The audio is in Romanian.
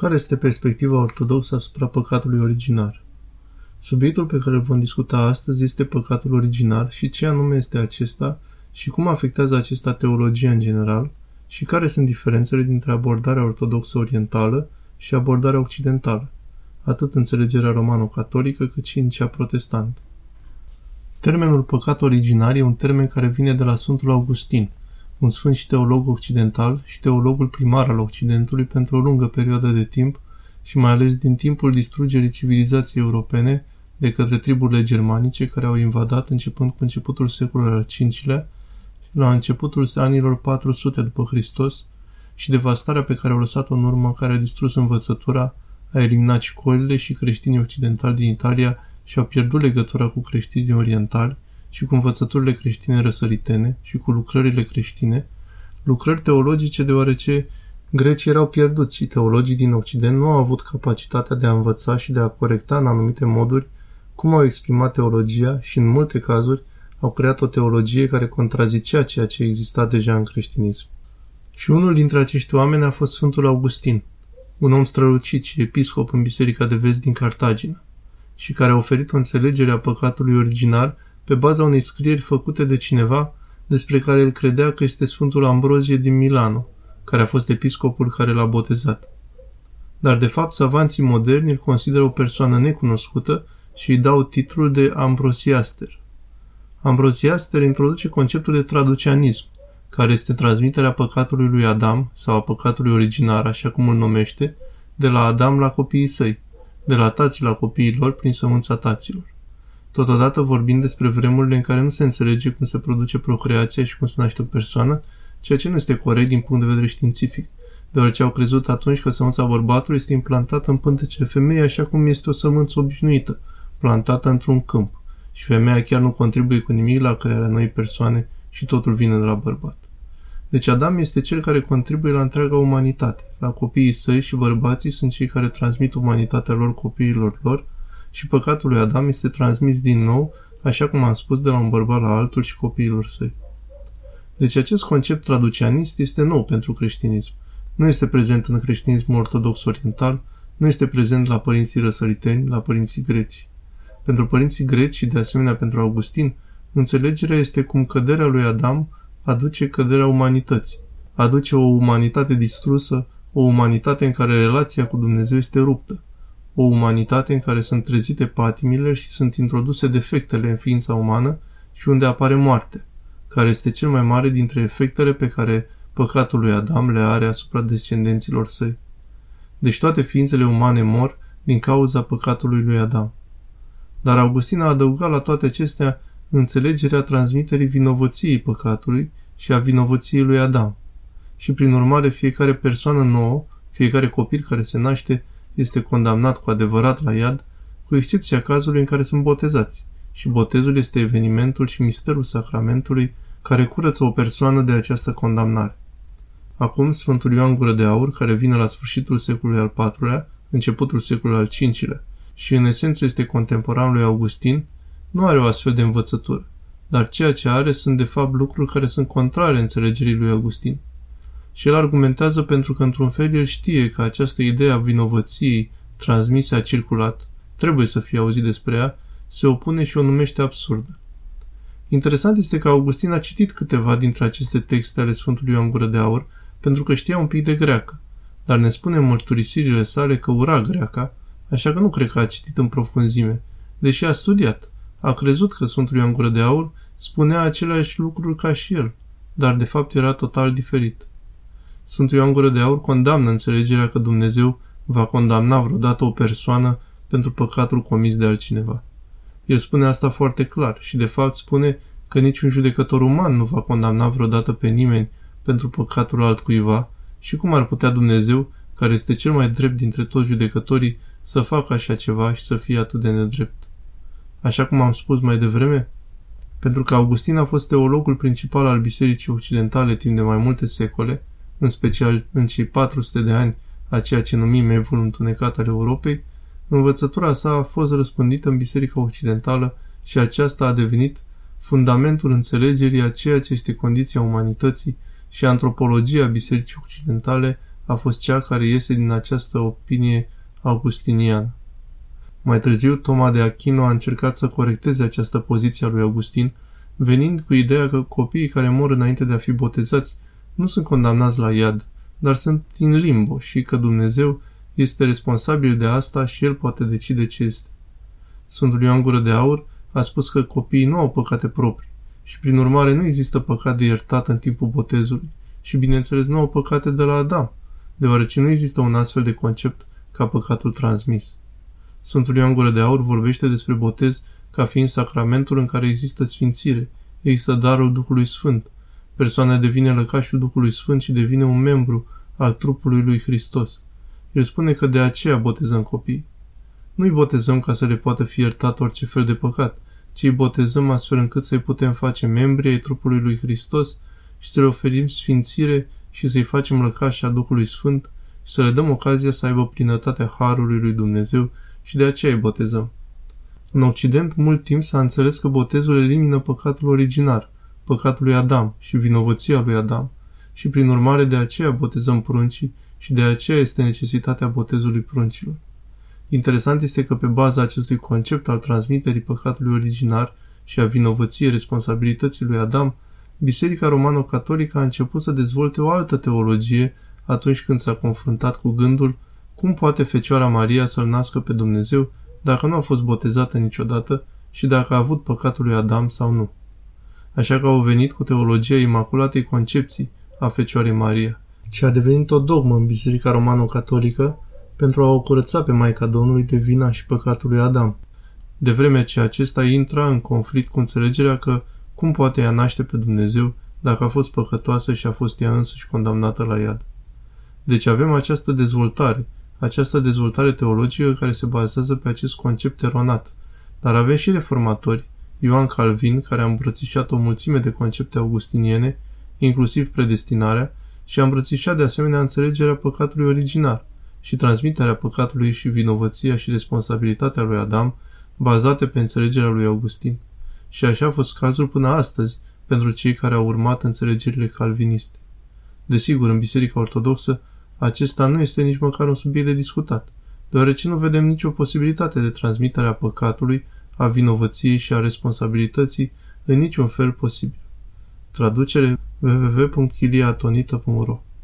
Care este perspectiva ortodoxă asupra păcatului originar? Subiectul pe care îl vom discuta astăzi este păcatul originar și ce anume este acesta și cum afectează acesta teologia în general și care sunt diferențele dintre abordarea ortodoxă orientală și abordarea occidentală, atât înțelegerea romano-catolică cât și în cea protestantă. Termenul păcat originar e un termen care vine de la Sfântul Augustin, un sfânt și teolog occidental și teologul primar al Occidentului pentru o lungă perioadă de timp și mai ales din timpul distrugerii civilizației europene de către triburile germanice care au invadat începând cu începutul secolului al V-lea la începutul anilor 400 după Hristos și devastarea pe care au lăsat-o în urmă care a distrus învățătura, a eliminat școlile și creștinii occidentali din Italia și au pierdut legătura cu creștinii orientali și cu învățăturile creștine răsăritene și cu lucrările creștine, lucrări teologice deoarece grecii erau pierduți și teologii din Occident nu au avut capacitatea de a învăța și de a corecta în anumite moduri cum au exprimat teologia și în multe cazuri au creat o teologie care contrazicea ceea ce exista deja în creștinism. Și unul dintre acești oameni a fost Sfântul Augustin, un om strălucit și episcop în Biserica de Vest din Cartagina, și care a oferit o înțelegere a păcatului originar pe baza unei scrieri făcute de cineva despre care el credea că este Sfântul Ambrozie din Milano, care a fost episcopul care l-a botezat. Dar de fapt savanții moderni îl consideră o persoană necunoscută și îi dau titlul de Ambrosiaster. Ambrosiaster introduce conceptul de traducianism, care este transmiterea păcatului lui Adam sau a păcatului originar, așa cum îl numește, de la Adam la copiii săi, de la tații la copiii lor prin sămânța taților. Totodată vorbim despre vremurile în care nu se înțelege cum se produce procreația și cum se naște o persoană, ceea ce nu este corect din punct de vedere științific, deoarece au crezut atunci că sămânța bărbatului este implantată în pântecele femeii așa cum este o sămânță obișnuită, plantată într-un câmp, și femeia chiar nu contribuie cu nimic la crearea noii persoane și totul vine de la bărbat. Deci Adam este cel care contribuie la întreaga umanitate. La copiii săi și bărbații sunt cei care transmit umanitatea lor copiilor lor și păcatul lui Adam este transmis din nou, așa cum am spus, de la un bărbat la altul și copiilor săi. Deci acest concept traducianist este nou pentru creștinism. Nu este prezent în creștinismul ortodox oriental, nu este prezent la părinții răsăriteni, la părinții greci. Pentru părinții greci și de asemenea pentru Augustin, înțelegerea este cum căderea lui Adam aduce căderea umanității, aduce o umanitate distrusă, o umanitate în care relația cu Dumnezeu este ruptă, o umanitate în care sunt trezite patimile și sunt introduse defectele în ființa umană și unde apare moarte, care este cel mai mare dintre efectele pe care păcatul lui Adam le are asupra descendenților săi. Deci toate ființele umane mor din cauza păcatului lui Adam. Dar Augustin a adăugat la toate acestea înțelegerea transmiterii vinovăției păcatului și a vinovăției lui Adam. Și prin urmare fiecare persoană nouă, fiecare copil care se naște, este condamnat cu adevărat la iad, cu excepția cazului în care sunt botezați. Și botezul este evenimentul și misterul sacramentului care curăță o persoană de această condamnare. Acum, Sfântul Ioan Gură de Aur, care vine la sfârșitul secolului al IV-lea, începutul secolului al V-lea, și în esență este contemporan lui Augustin, nu are o astfel de învățătură, dar ceea ce are sunt de fapt lucruri care sunt contrare înțelegerii lui Augustin. Și el argumentează pentru că într-un fel el știe că această idee a vinovăției transmisă a circulat, trebuie să fie auzit despre ea, se opune și o numește absurdă. Interesant este că Augustin a citit câteva dintre aceste texte ale Sfântului Ioan Gură de Aur, pentru că știa un pic de greacă, dar ne spune în mărturisirile sale că ura greaca, așa că nu cred că a citit în profunzime, deși a studiat. A crezut că Sfântul Ioan Gură de Aur spunea aceleași lucruri ca și el, dar de fapt era total diferit. Sfântul Ioan Gură de Aur condamnă înțelegerea că Dumnezeu va condamna vreodată o persoană pentru păcatul comis de altcineva. El spune asta foarte clar și de fapt spune că niciun judecător uman nu va condamna vreodată pe nimeni pentru păcatul altcuiva și cum ar putea Dumnezeu, care este cel mai drept dintre toți judecătorii, să facă așa ceva și să fie atât de nedrept. Așa cum am spus mai devreme, pentru că Augustin a fost teologul principal al Bisericii Occidentale timp de mai multe secole, în special în cei 400 de ani a ceea ce numim evul întunecat al Europei, învățătura sa a fost răspândită în Biserica Occidentală și aceasta a devenit fundamentul înțelegerii a ceea ce este condiția umanității și antropologia Bisericii Occidentale a fost cea care iese din această opinie augustiniană. Mai târziu, Toma de Achino a încercat să corecteze această poziție a lui Augustin, venind cu ideea că copiii care mor înainte de a fi botezați nu sunt condamnați la iad, dar sunt în limbo și că Dumnezeu este responsabil de asta și El poate decide ce este. Sfântul Ioan Gură de Aur a spus că copiii nu au păcate proprii și prin urmare nu există păcat de iertat în timpul botezului și bineînțeles nu au păcate de la Adam, deoarece nu există un astfel de concept ca păcatul transmis. Sfântul Ioan Gură de Aur vorbește despre botez ca fiind sacramentul în care există sfințire, există darul Duhului Sfânt. Persoana devine lăcașul Duhului Sfânt și devine un membru al trupului lui Hristos. El spune că de aceea botezăm copii. Nu-i botezăm ca să le poată fi iertat orice fel de păcat, ci îi botezăm astfel încât să-i putem face membri ai trupului lui Hristos și să le oferim sfințire și să-i facem lăcași a Duhului Sfânt și să le dăm ocazia să aibă plinătatea Harului lui Dumnezeu și de aceea îi botezăm. În Occident, mult timp s-a înțeles că botezul elimină păcatul originar, păcatul lui Adam și vinovăția lui Adam, și prin urmare de aceea botezăm pruncii și de aceea este necesitatea botezului pruncilor. Interesant este că pe baza acestui concept al transmiterii păcatului originar și a vinovăției responsabilității lui Adam, Biserica Romano-Catolică a început să dezvolte o altă teologie atunci când s-a confruntat cu gândul cum poate Fecioara Maria să-L nască pe Dumnezeu dacă nu a fost botezată niciodată și dacă a avut păcatul lui Adam sau nu. Așa că au venit cu teologia Imaculatei Concepții a Fecioarei Maria. Și a devenit o dogmă în Biserica Romano-Catolică pentru a o curăța pe Maica Domnului de vina și păcatul lui Adam, de vreme ce acesta intra în conflict cu înțelegerea că cum poate ea naște pe Dumnezeu dacă a fost păcătoasă și a fost ea însăși condamnată la iad. Deci avem această dezvoltare, această dezvoltare teologică care se bazează pe acest concept eronat. Dar avem și reformatori, Ioan Calvin, care a îmbrățișat o mulțime de concepte augustiniene, inclusiv predestinarea, și a îmbrățișat de asemenea înțelegerea păcatului originar și transmiterea păcatului și vinovăția și responsabilitatea lui Adam, bazate pe înțelegerea lui Augustin. Și așa a fost cazul până astăzi pentru cei care au urmat înțelegerile calviniste. Desigur, în Biserica Ortodoxă, acesta nu este nici măcar un subiect de discutat, deoarece nu vedem nicio posibilitate de transmitere a păcatului, a vinovăției și a responsabilității în niciun fel posibil. Traducere www.chiliatonita.ro